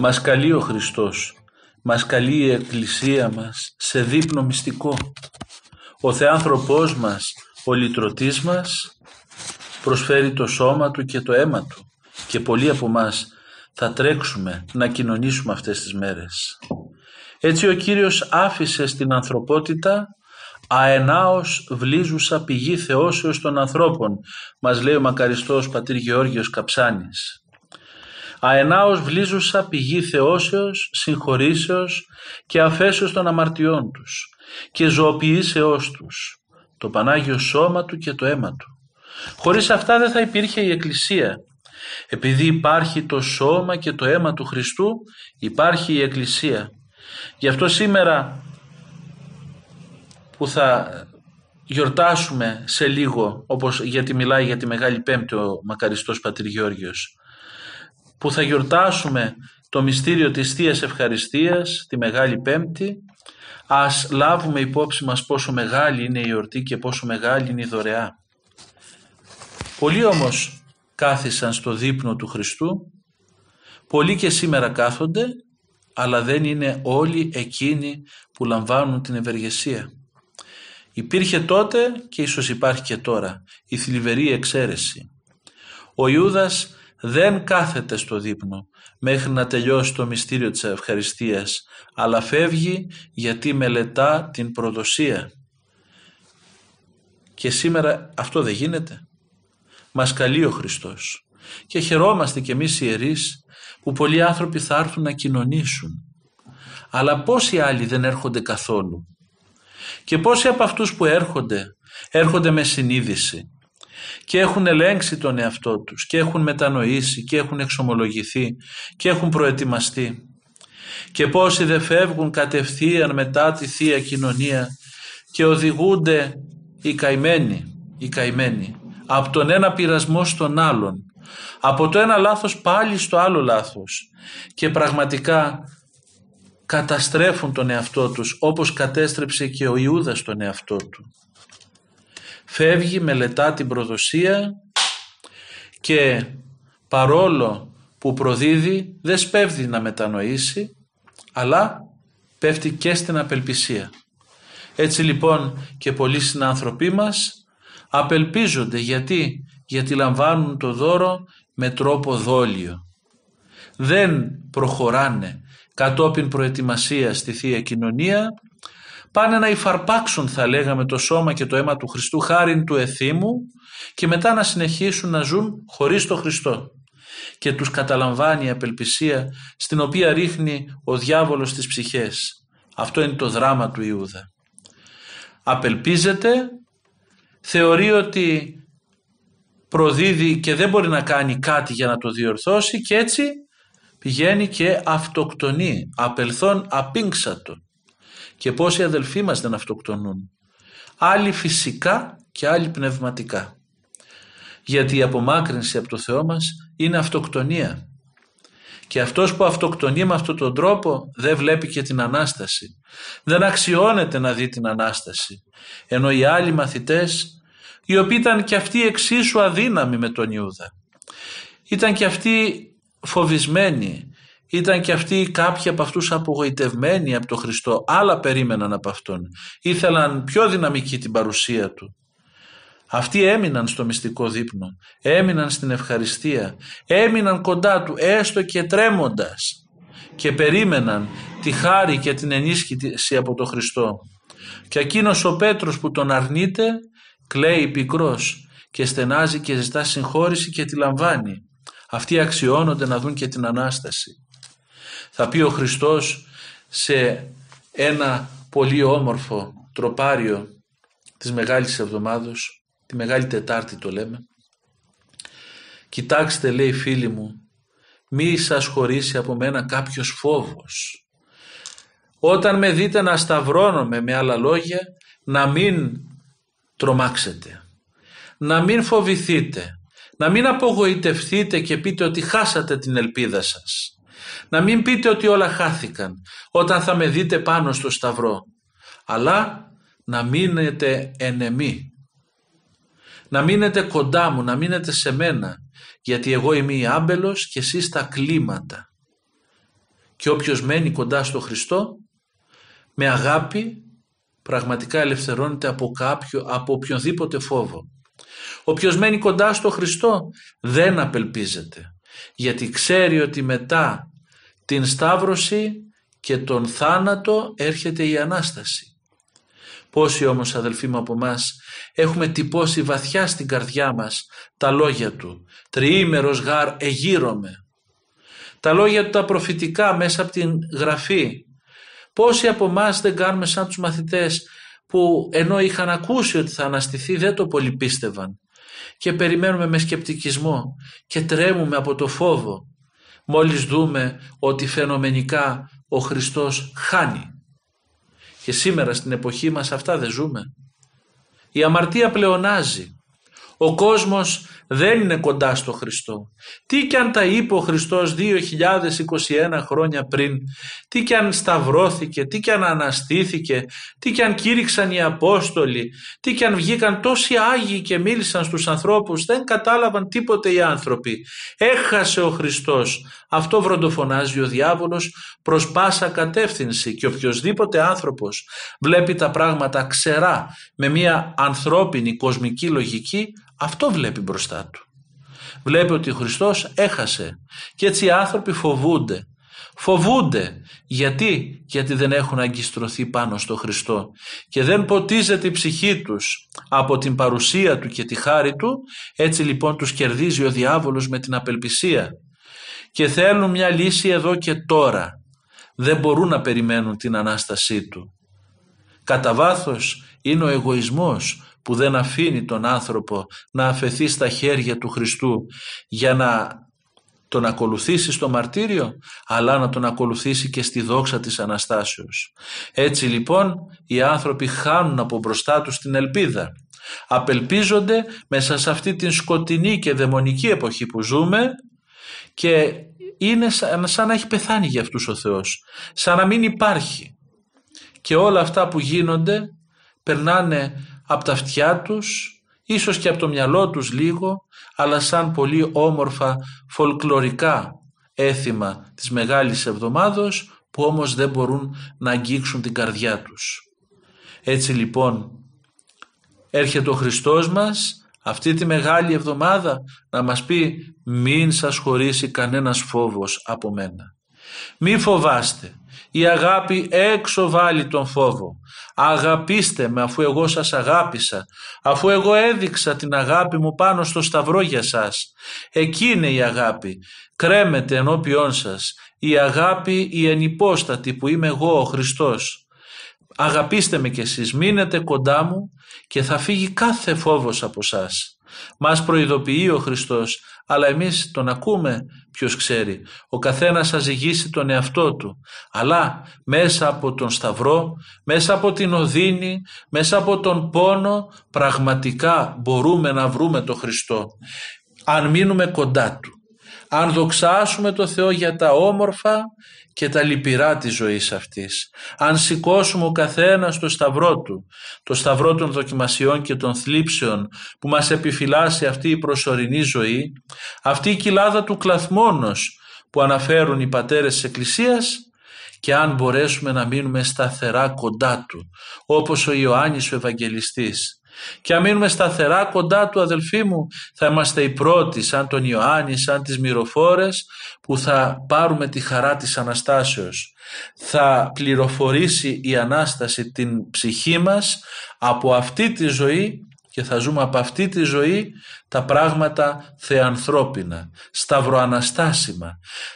Μας καλεί ο Χριστός, μας καλεί η Εκκλησία μας σε δείπνο μυστικό. Ο Θεάνθρωπός μας, ο λυτρωτής μας, προσφέρει το σώμα Του και το αίμα Του και πολλοί από μας θα τρέξουμε να κοινωνήσουμε αυτές τις μέρες. Έτσι ο Κύριος άφησε στην ανθρωπότητα αενάως βλίζουσα πηγή θεώσεως των ανθρώπων, μας λέει ο μακαριστός πατήρ Γεώργιος Καψάνης. Αενάως βλίζουσα πηγή θεώσεως, συγχωρήσεως και αφέσεως των αμαρτιών τους και ζωοποιήσεώς τους, το Πανάγιο Σώμα του και το αίμα του. Χωρίς αυτά δεν θα υπήρχε η Εκκλησία. Επειδή υπάρχει το σώμα και το αίμα του Χριστού, υπάρχει η Εκκλησία. Γι' αυτό σήμερα που θα γιορτάσουμε σε λίγο, όπως γιατί μιλάει για τη Μεγάλη Πέμπτη ο μακαριστός Πατήρ Γεώργιος, που θα γιορτάσουμε το μυστήριο της Θείας Ευχαριστίας, τη Μεγάλη Πέμπτη, ας λάβουμε υπόψη μας πόσο μεγάλη είναι η εορτή και πόσο μεγάλη είναι η δωρεά. Πολλοί όμως κάθισαν στο δείπνο του Χριστού, πολλοί και σήμερα κάθονται, αλλά δεν είναι όλοι εκείνοι που λαμβάνουν την ευεργεσία. Υπήρχε τότε και ίσως υπάρχει και τώρα η θλιβερή εξαίρεση. Ο Ιούδας δεν κάθεται στο δείπνο μέχρι να τελειώσει το μυστήριο της ευχαριστίας αλλά φεύγει γιατί μελετά την προδοσία. Και σήμερα αυτό δεν γίνεται. Μας καλεί ο Χριστός και χαιρόμαστε κι εμείς οι ιερείς που πολλοί άνθρωποι θα έρθουν να κοινωνήσουν. Αλλά πόσοι άλλοι δεν έρχονται καθόλου; Και πόσοι από αυτούς που έρχονται, έρχονται με συνείδηση; Και έχουν ελέγξει τον εαυτό τους και έχουν μετανοήσει και έχουν εξομολογηθεί και έχουν προετοιμαστεί. Και πόσοι δεν φεύγουν κατευθείαν μετά τη Θεία Κοινωνία και οδηγούνται οι καημένοι, οι καημένοι από τον ένα πειρασμό στον άλλον, από το ένα λάθος πάλι στο άλλο λάθος και πραγματικά καταστρέφουν τον εαυτό τους όπως κατέστρεψε και ο Ιούδας τον εαυτό του. Φεύγει, μελετά την προδοσία και παρόλο που προδίδει δεν σπέβδει να μετανοήσει αλλά πέφτει και στην απελπισία. Έτσι λοιπόν και πολλοί συνάνθρωποι μας απελπίζονται γιατί, γιατί λαμβάνουν το δώρο με τρόπο δόλιο. Δεν προχωράνε κατόπιν προετοιμασίας στη Θεία Κοινωνία πάνε να υφαρπάξουν θα λέγαμε το σώμα και το αίμα του Χριστού χάριν του εθήμου και μετά να συνεχίσουν να ζουν χωρίς το Χριστό και τους καταλαμβάνει η απελπισία στην οποία ρίχνει ο διάβολος τις ψυχές. Αυτό είναι το δράμα του Ιούδα. Απελπίζεται, θεωρεί ότι προδίδει και δεν μπορεί να κάνει κάτι για να το διορθώσει και έτσι πηγαίνει και αυτοκτονεί, απελθόν απίνξατο. Και πόσοι αδελφοί μας δεν αυτοκτονούν. Άλλοι φυσικά και άλλοι πνευματικά. Γιατί η απομάκρυνση από το Θεό μας είναι αυτοκτονία. Και αυτός που αυτοκτονεί με αυτόν τον τρόπο δεν βλέπει και την Ανάσταση. Δεν αξιώνεται να δει την Ανάσταση. Ενώ οι άλλοι μαθητές, οι οποίοι ήταν και αυτοί εξίσου αδύναμοι με τον Ιούδα, ήταν και αυτοί φοβισμένοι, ήταν και αυτοί κάποιοι από αυτούς απογοητευμένοι από τον Χριστό, άλλα περίμεναν από Αυτόν, ήθελαν πιο δυναμική την παρουσία Του. Αυτοί έμειναν στο μυστικό δείπνο, έμειναν στην ευχαριστία, έμειναν κοντά Του έστω και τρέμοντας και περίμεναν τη χάρη και την ενίσχυση από τον Χριστό. Και εκείνος ο Πέτρος που τον αρνείται κλαίει πικρός και στενάζει και ζητά συγχώρηση και τη λαμβάνει. Αυτοί αξιώνονται να δουν και την Ανάσταση. Θα πει ο Χριστός σε ένα πολύ όμορφο τροπάριο της Μεγάλης Εβδομάδος, τη Μεγάλη Τετάρτη το λέμε. Κοιτάξτε λέει φίλοι μου, μη σας χωρίσει από μένα κάποιος φόβος. Όταν με δείτε να σταυρώνομαι με άλλα λόγια, να μην τρομάξετε, να μην φοβηθείτε, να μην απογοητευτείτε και πείτε ότι χάσατε την ελπίδα σας. Να μην πείτε ότι όλα χάθηκαν όταν θα με δείτε πάνω στο σταυρό. Αλλά να μείνετε ενεμή. Να μείνετε κοντά μου, να μείνετε σε μένα. Γιατί εγώ είμαι η άμπελος και εσείς τα κλίματα. Και όποιος μένει κοντά στο Χριστό με αγάπη πραγματικά ελευθερώνεται από κάποιο, από οποιονδήποτε φόβο. Όποιος μένει κοντά στο Χριστό δεν απελπίζεται γιατί ξέρει ότι μετά την Σταύρωση και τον θάνατο έρχεται η Ανάσταση. Πόσοι όμως αδελφοί μου από εμάς έχουμε τυπώσει βαθιά στην καρδιά μας τα λόγια του. Τριήμερος γάρ εγείρομαι. Τα λόγια του τα προφητικά μέσα από την γραφή. Πόσοι από εμάς δεν κάνουμε σαν τους μαθητές που ενώ είχαν ακούσει ότι θα αναστηθεί δεν το πολύ πίστευαν και περιμένουμε με σκεπτικισμό και τρέμουμε από το φόβο μόλις δούμε ότι φαινομενικά ο Χριστός χάνει. Και σήμερα στην εποχή μας αυτά δεν ζούμε. Η αμαρτία πλεονάζει. Ο κόσμος δεν είναι κοντά στο Χριστό. Τι κι αν τα είπε ο Χριστός 2021 χρόνια πριν, τι κι αν σταυρώθηκε, τι κι αν αναστήθηκε, τι κι αν κήρυξαν οι Απόστολοι, τι κι αν βγήκαν τόσοι Άγιοι και μίλησαν στους ανθρώπους, δεν κατάλαβαν τίποτε οι άνθρωποι. Έχασε ο Χριστός. Αυτό βροντοφωνάζει ο διάβολος προς πάσα κατεύθυνση και οποιοδήποτε άνθρωπος βλέπει τα πράγματα ξερά με μια ανθρώπινη κοσμική λογική αυτό βλέπει μπροστά του. Βλέπει ότι ο Χριστός έχασε και έτσι οι άνθρωποι φοβούνται. Φοβούνται. Γιατί; Γιατί δεν έχουν αγκιστρωθεί πάνω στο Χριστό και δεν ποτίζεται η ψυχή τους από την παρουσία Του και τη χάρη Του. Έτσι λοιπόν τους κερδίζει ο διάβολος με την απελπισία και θέλουν μια λύση εδώ και τώρα. Δεν μπορούν να περιμένουν την Ανάστασή Του. Κατά βάθος είναι ο εγωισμός που δεν αφήνει τον άνθρωπο να αφαιθεί στα χέρια του Χριστού για να τον ακολουθήσει στο μαρτύριο αλλά να τον ακολουθήσει και στη δόξα της Αναστάσεως. Έτσι λοιπόν οι άνθρωποι χάνουν από μπροστά τους την ελπίδα. Απελπίζονται μέσα σε αυτή την σκοτεινή και δαιμονική εποχή που ζούμε και είναι σαν να έχει πεθάνει για αυτούς ο Θεός, σαν να μην υπάρχει. Και όλα αυτά που γίνονται περνάνε από τα αυτιά τους, ίσως και από το μυαλό τους λίγο, αλλά σαν πολύ όμορφα φολκλωρικά έθιμα της Μεγάλης Εβδομάδος που όμως δεν μπορούν να αγγίξουν την καρδιά τους. Έτσι λοιπόν έρχεται ο Χριστός μας αυτή τη Μεγάλη Εβδομάδα να μας πει μην σας χωρίσει κανένας φόβος από μένα. Μη φοβάστε, η αγάπη έξω βάλει τον φόβο. Αγαπήστε με αφού εγώ σας αγάπησα, αφού εγώ έδειξα την αγάπη μου πάνω στο σταυρό για σας. Εκεί είναι η αγάπη, κρέμεται ενώπιόν σας. Η αγάπη η ενυπόστατη που είμαι εγώ ο Χριστός. Αγαπήστε με κι εσείς, μείνετε κοντά μου και θα φύγει κάθε φόβος από σας. Μας προειδοποιεί ο Χριστός, αλλά εμείς τον ακούμε ποιος ξέρει. Ο καθένας θα ζυγίσει τον εαυτό του, αλλά μέσα από τον Σταυρό, μέσα από την Οδύνη, μέσα από τον πόνο, πραγματικά μπορούμε να βρούμε τον Χριστό. Αν μείνουμε κοντά Του, αν δοξάσουμε το Θεό για τα όμορφα και τα λυπηρά της ζωής αυτής. Αν σηκώσουμε ο καθένας το σταυρό του, το σταυρό των δοκιμασιών και των θλίψεων που μας επιφυλάσσει αυτή η προσωρινή ζωή, αυτή η κοιλάδα του κλαθμόνος που αναφέρουν οι πατέρες της Εκκλησίας και αν μπορέσουμε να μείνουμε σταθερά κοντά του, όπως ο Ιωάννης ο Ευαγγελιστής, και αν μείνουμε σταθερά κοντά του αδελφοί μου θα είμαστε οι πρώτοι σαν τον Ιωάννη, σαν τις μυροφόρες που θα πάρουμε τη χαρά της Αναστάσεως. Θα πληροφορήσει η Ανάσταση την ψυχή μας από αυτή τη ζωή και θα ζούμε από αυτή τη ζωή τα πράγματα θεανθρώπινα, σταυροαναστάσιμα.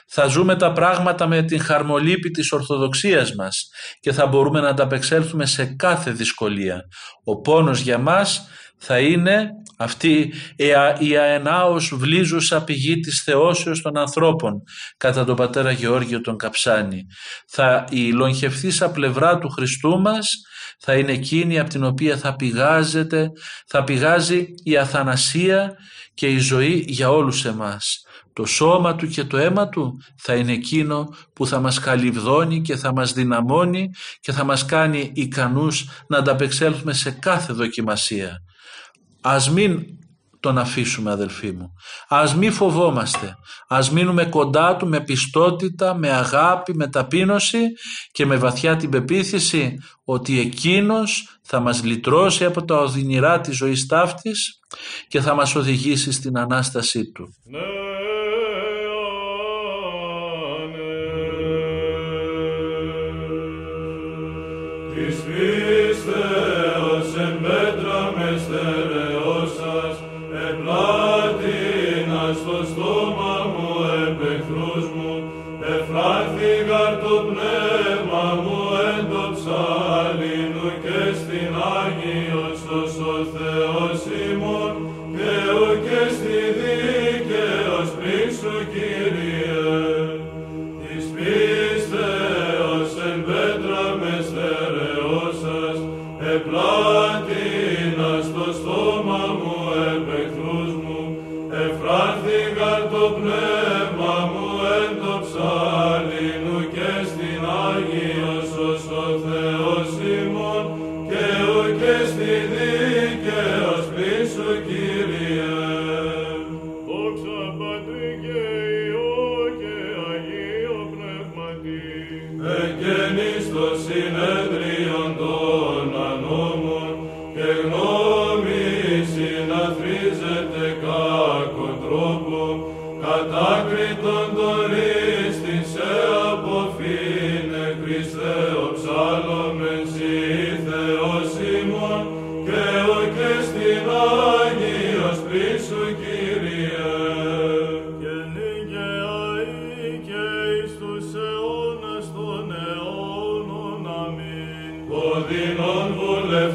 Θα ζούμε τα πράγματα με την χαρμολύπη της Ορθοδοξίας μας και θα μπορούμε να ανταπεξέλθουμε σε κάθε δυσκολία. Ο πόνος για μας θα είναι αυτή η αενάως βλίζουσα πηγή της θεώσεως των ανθρώπων κατά τον πατέρα Γεώργιο τον Καψάνη. Θα η λογχευθήσα πλευρά του Χριστού μας θα είναι εκείνη από την οποία θα πηγάζεται, θα πηγάζει η αθανασία και η ζωή για όλους εμάς. Το σώμα του και το αίμα του θα είναι εκείνο που θα μας καλυβδώνει και θα μας δυναμώνει και θα μας κάνει ικανούς να ανταπεξέλθουμε σε κάθε δοκιμασία. Ας μην τον αφήσουμε αδελφοί μου. Ας μη φοβόμαστε. Ας μείνουμε κοντά του με πιστότητα, με αγάπη, με ταπείνωση και με βαθιά την πεποίθηση ότι εκείνος θα μας λυτρώσει από τα οδυνηρά της ζωής ταύτης και θα μας οδηγήσει στην Ανάστασή Του.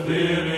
Spirit.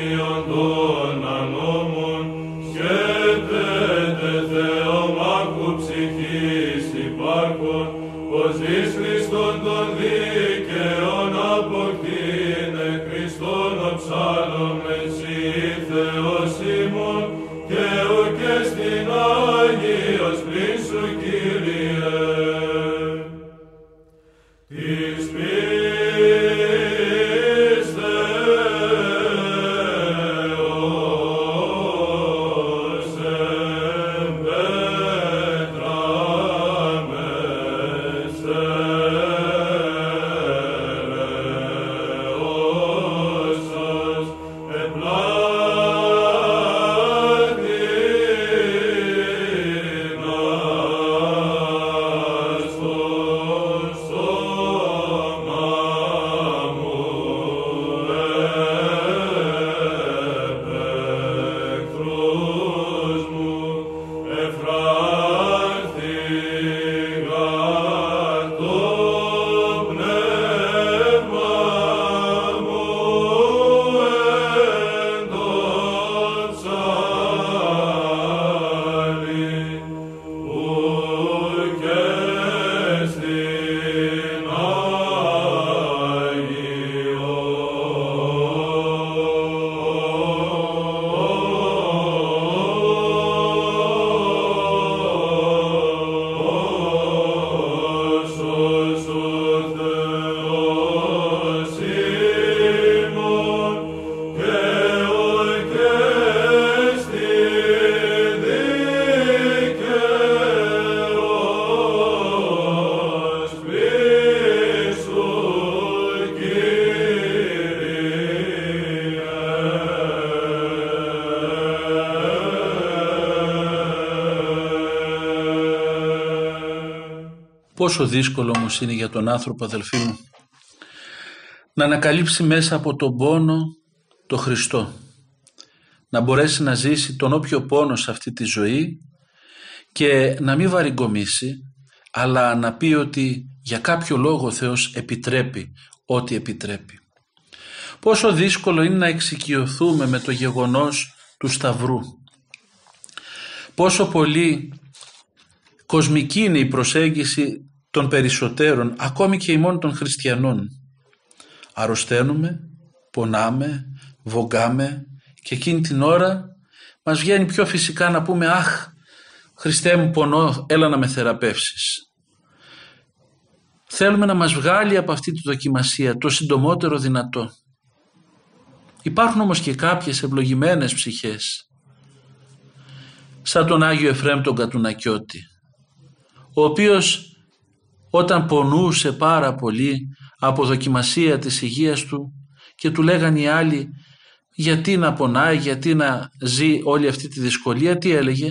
Πόσο δύσκολο όμως είναι για τον άνθρωπο αδελφοί μου να ανακαλύψει μέσα από τον πόνο το Χριστό. Να μπορέσει να ζήσει τον όποιο πόνο σε αυτή τη ζωή και να μην βαριγκομίσει αλλά να πει ότι για κάποιο λόγο ο Θεός επιτρέπει ό,τι επιτρέπει. Πόσο δύσκολο είναι να εξοικειωθούμε με το γεγονός του Σταυρού. Πόσο πολύ κοσμική είναι η προσέγγιση των περισσότερων, ακόμη και ημών των χριστιανών. Αρρωσταίνουμε, πονάμε, βογκάμε και εκείνη την ώρα μας βγαίνει πιο φυσικά να πούμε «Αχ, Χριστέ μου πονώ, έλα να με θεραπεύσεις». Θέλουμε να μας βγάλει από αυτή τη δοκιμασία το συντομότερο δυνατό. Υπάρχουν όμως και κάποιες ευλογημένες ψυχές σαν τον Άγιο Εφραίμ τον Κατουνακιώτη ο οποίος όταν πονούσε πάρα πολύ από δοκιμασία της υγείας του και του λέγανε οι άλλοι γιατί να πονάει, γιατί να ζει όλη αυτή τη δυσκολία, τι έλεγε;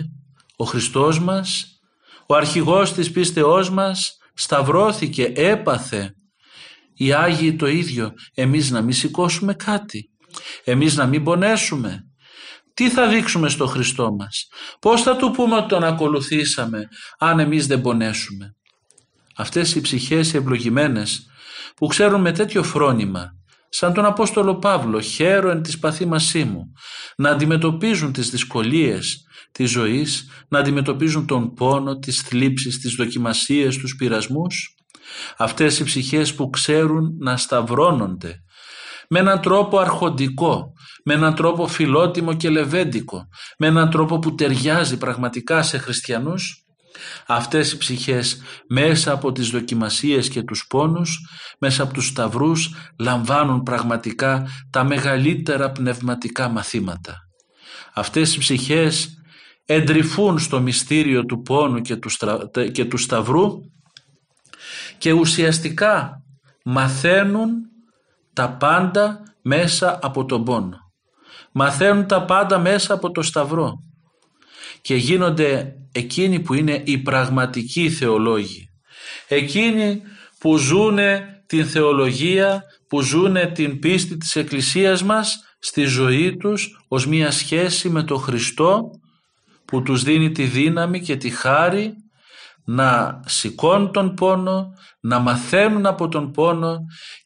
Ο Χριστός μας, ο αρχηγός της πίστεώς μας σταυρώθηκε, έπαθε οι Άγιοι το ίδιο, εμείς να μην σηκώσουμε κάτι, εμείς να μην πονέσουμε, τι θα δείξουμε στο Χριστό μας, πώς θα του πούμε ότι τον ακολουθήσαμε αν εμείς δεν πονέσουμε; Αυτές οι ψυχές οι ευλογημένες που ξέρουν με τέτοιο φρόνημα σαν τον Απόστολο Παύλο χαίρο εν της παθήμασή μου να αντιμετωπίζουν τις δυσκολίες της ζωής, να αντιμετωπίζουν τον πόνο, τις θλίψεις, τις δοκιμασίες, τους πειρασμούς. Αυτές οι ψυχές που ξέρουν να σταυρώνονται με έναν τρόπο αρχοντικό, με έναν τρόπο φιλότιμο και λεβέντικο, με έναν τρόπο που ταιριάζει πραγματικά σε χριστιανούς, αυτές οι ψυχές μέσα από τις δοκιμασίες και τους πόνους, μέσα από τους σταυρούς λαμβάνουν πραγματικά τα μεγαλύτερα πνευματικά μαθήματα. Αυτές οι ψυχές εντρυφούν στο μυστήριο του πόνου και του, και του σταυρού και ουσιαστικά μαθαίνουν τα πάντα μέσα από τον πόνο. Μαθαίνουν τα πάντα μέσα από το σταυρό. και γίνονται εκείνοι που είναι οι πραγματικοί θεολόγοι. Εκείνοι που ζούνε την θεολογία, που ζούνε την πίστη της Εκκλησίας μας στη ζωή τους ως μία σχέση με τον Χριστό που τους δίνει τη δύναμη και τη χάρη να σηκώνουν τον πόνο, να μαθαίνουν από τον πόνο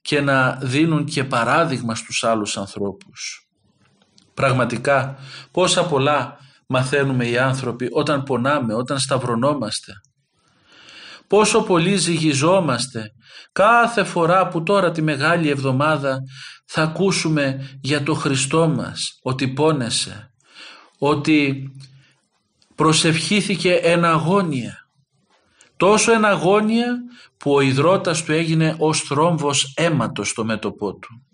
και να δίνουν και παράδειγμα στους άλλους ανθρώπους. Πραγματικά πόσα πολλά μαθαίνουμε οι άνθρωποι όταν πονάμε, όταν σταυρωνόμαστε. Πόσο πολύ ζυγιζόμαστε κάθε φορά που τώρα τη Μεγάλη Εβδομάδα θα ακούσουμε για το Χριστό μας, ότι πόνεσε, ότι προσευχήθηκε εν αγώνια. Τόσο εν αγώνια που ο υδρότας του έγινε ως θρόμβος αίματος στο μέτωπό του.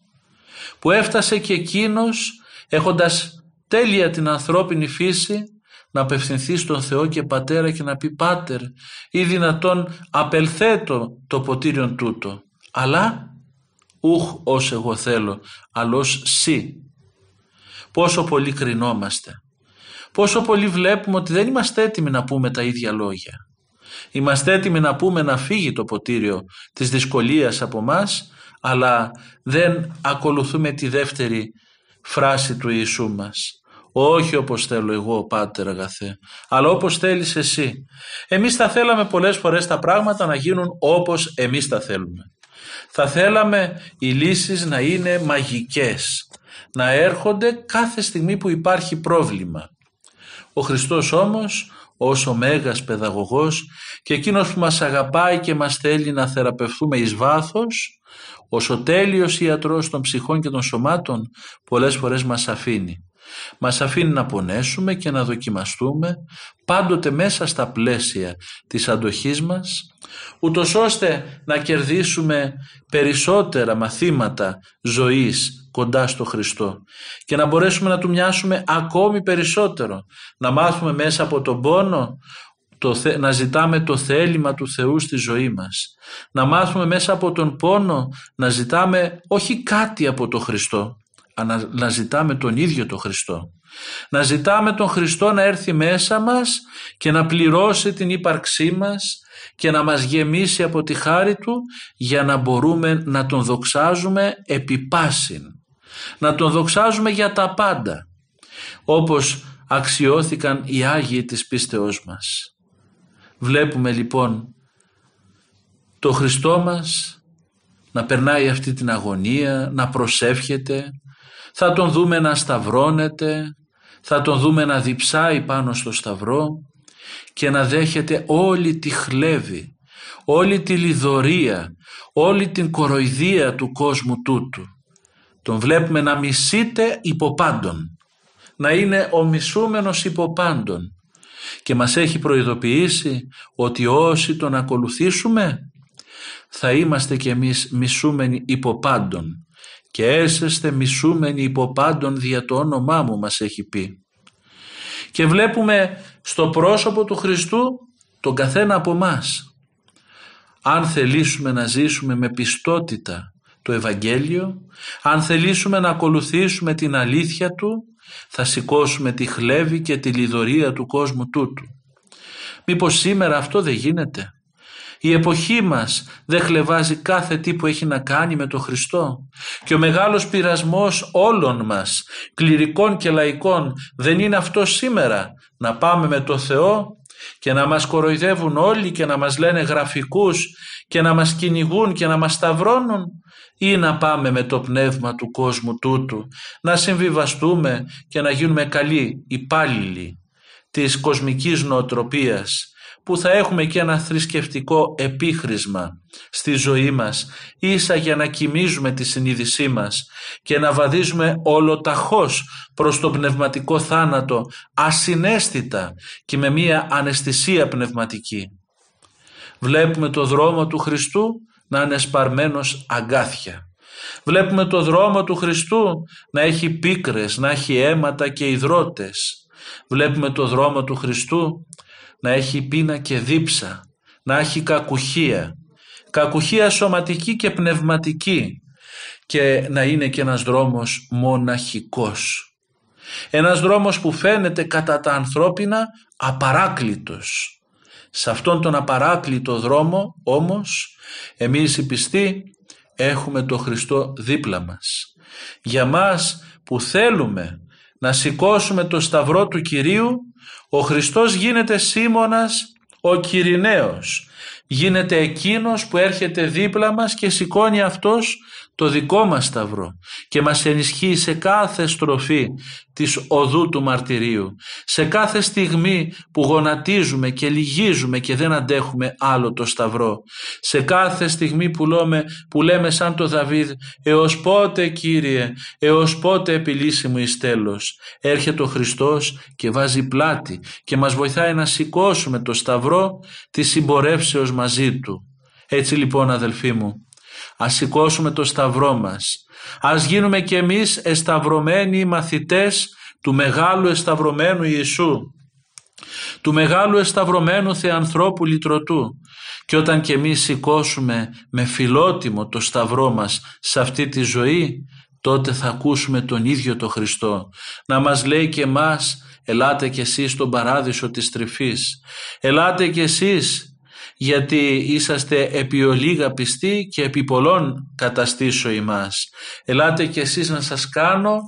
Που έφτασε και εκείνος έχοντας τέλεια την ανθρώπινη φύση να απευθυνθεί στον Θεό και Πατέρα και να πει «Πάτερ, ή δυνατόν απελθέτω το ποτήριον τούτο, αλλά ούχ ως εγώ θέλω, αλλά ως σύ». Πόσο πολύ κρινόμαστε. Πόσο πολύ βλέπουμε ότι δεν είμαστε έτοιμοι να πούμε τα ίδια λόγια. Είμαστε έτοιμοι να πούμε να φύγει το ποτήριο της δυσκολίας από μας, αλλά δεν ακολουθούμε τη δεύτερη φράση του Ιησού μας. Όχι όπως θέλω εγώ πάτερ αγαθέ, αλλά όπως θέλεις εσύ. Εμείς θα θέλαμε πολλές φορές τα πράγματα να γίνουν όπως εμείς τα θέλουμε. Θα θέλαμε οι λύσεις να είναι μαγικές, να έρχονται κάθε στιγμή που υπάρχει πρόβλημα. Ο Χριστός όμως ως ο Μέγας Παιδαγωγός και εκείνος που μας αγαπάει και μας θέλει να θεραπευτούμε εις βάθος, ως ο τέλειος ιατρός των ψυχών και των σωμάτων πολλές φορές μας αφήνει. Μας αφήνει να πονέσουμε και να δοκιμαστούμε πάντοτε μέσα στα πλαίσια της αντοχής μας ούτως ώστε να κερδίσουμε περισσότερα μαθήματα ζωής κοντά στο Χριστό και να μπορέσουμε να Του μοιάσουμε ακόμη περισσότερο να μάθουμε μέσα από τον πόνο το, να ζητάμε το θέλημα του Θεού στη ζωή μας να μάθουμε μέσα από τον πόνο να ζητάμε όχι κάτι από τον Χριστό να ζητάμε τον ίδιο τον Χριστό. Να ζητάμε τον Χριστό να έρθει μέσα μας και να πληρώσει την ύπαρξή μας και να μας γεμίσει από τη χάρη Του για να μπορούμε να Τον δοξάζουμε επί πάσιν. Να Τον δοξάζουμε για τα πάντα όπως αξιώθηκαν οι Άγιοι της πίστεώς μας. Βλέπουμε λοιπόν το Χριστό μας να περνάει αυτή την αγωνία, να προσεύχεται, θα τον δούμε να σταυρώνεται, θα τον δούμε να διψάει πάνω στο σταυρό και να δέχεται όλη τη χλέβη, όλη τη λιδωρία, όλη την κοροϊδία του κόσμου τούτου. Τον βλέπουμε να μισείται υποπάντων, να είναι ο μισούμενος υποπάντων και μας έχει προειδοποιήσει ότι όσοι τον ακολουθήσουμε θα είμαστε κι εμείς μισούμενοι υποπάντων και έσεστε μισούμενοι υπό πάντων δια το όνομά μου μας έχει πει. Και βλέπουμε στο πρόσωπο του Χριστού τον καθένα από μας. Αν θελήσουμε να ζήσουμε με πιστότητα το Ευαγγέλιο, αν θελήσουμε να ακολουθήσουμε την αλήθεια Του, θα σηκώσουμε τη χλέβη και τη λιδωρία του κόσμου τούτου. Μήπως σήμερα αυτό δεν γίνεται; Η εποχή μας δεν χλεβάζει κάθε τι που έχει να κάνει με τον Χριστό. Και ο μεγάλος πειρασμός όλων μας, κληρικών και λαϊκών, δεν είναι αυτό σήμερα. Να πάμε με το Θεό και να μας κοροϊδεύουν όλοι και να μας λένε γραφικούς και να μας κυνηγούν και να μας σταυρώνουν. Ή να πάμε με το πνεύμα του κόσμου τούτου, να συμβιβαστούμε και να γίνουμε καλοί υπάλληλοι της κοσμικής νοοτροπίας που θα έχουμε και ένα θρησκευτικό επίχρησμα στη ζωή μας ίσα για να κοιμίζουμε τη συνείδησή μας και να βαδίζουμε ολοταχώς προς το πνευματικό θάνατο ασυναίσθητα και με μία αναισθησία πνευματική. Βλέπουμε το δρόμο του Χριστού να είναι σπαρμένος αγκάθια. Βλέπουμε το δρόμο του Χριστού να έχει πίκρες, να έχει αίματα και υδρότες. Βλέπουμε το δρόμο του Χριστού να έχει πείνα και δίψα, να έχει κακουχία, κακουχία σωματική και πνευματική και να είναι και ένας δρόμος μοναχικός. Ένας δρόμος που φαίνεται κατά τα ανθρώπινα απαράκλητος. Σε αυτόν τον απαράκλητο δρόμο όμως εμείς οι πιστοί έχουμε το Χριστό δίπλα μας. Για μας που θέλουμε να σηκώσουμε το σταυρό του Κυρίου ο Χριστός γίνεται σύμμονας ο Κυριναίος. Γίνεται εκείνος που έρχεται δίπλα μας και σηκώνει αυτός το δικό μας σταυρό και μας ενισχύει σε κάθε στροφή της οδού του μαρτυρίου σε κάθε στιγμή που γονατίζουμε και λυγίζουμε και δεν αντέχουμε άλλο το σταυρό σε κάθε στιγμή που λέμε, που λέμε σαν το Δαβίδ έως πότε Κύριε έως πότε επιλύσει μου εις τέλος έρχεται ο Χριστός και βάζει πλάτη και μας βοηθάει να σηκώσουμε το σταυρό της συμπορεύσεως μαζί Του. Έτσι λοιπόν αδελφοί μου Ας σηκώσουμε το σταυρό μας. Ας γίνουμε κι εμείς εσταυρωμένοι μαθητές του μεγάλου εσταυρωμένου Ιησού, του μεγάλου εσταυρωμένου Θεανθρώπου Λυτρωτού. Και όταν κι εμείς σηκώσουμε με φιλότιμο το σταυρό μας σε αυτή τη ζωή, τότε θα ακούσουμε τον ίδιο το Χριστό να μας λέει και εμάς ελάτε κι εσείς στον παράδεισο της τρυφής ελάτε κι εσείς γιατί είσαστε επί ολίγα πιστοί και επί πολλών καταστήσω ημάς. Ελάτε κι εσείς να σας κάνω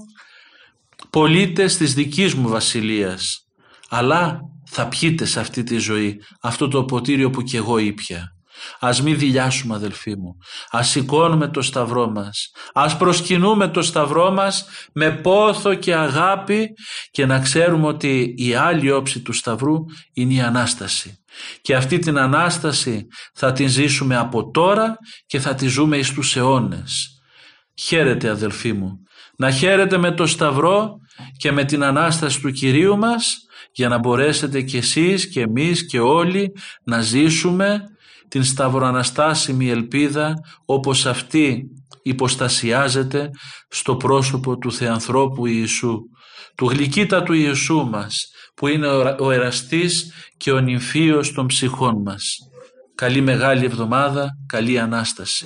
πολίτες της δικής μου βασιλείας. Αλλά θα πιείτε σε αυτή τη ζωή αυτό το ποτήριο που κι εγώ ήπια. Ας μην δηλιάσουμε αδελφοί μου. Ας σηκώνουμε το σταυρό μας. Ας προσκυνούμε το σταυρό μας με πόθο και αγάπη και να ξέρουμε ότι η άλλη όψη του σταυρού είναι η Ανάσταση. Και αυτή την Ανάσταση θα την ζήσουμε από τώρα και θα τη ζούμε εις τους αιώνες. Χαίρετε αδελφοί μου. Να χαίρετε με το Σταυρό και με την Ανάσταση του Κυρίου μας για να μπορέσετε κι εσείς και εμείς και όλοι να ζήσουμε την σταυροαναστάσιμη ελπίδα όπως αυτή υποστασιάζεται στο πρόσωπο του Θεανθρώπου Ιησού, του γλυκύτατου Ιησού μας, που είναι ο εραστής και ο νυμφίος των ψυχών μας. Καλή Μεγάλη Εβδομάδα, καλή Ανάσταση.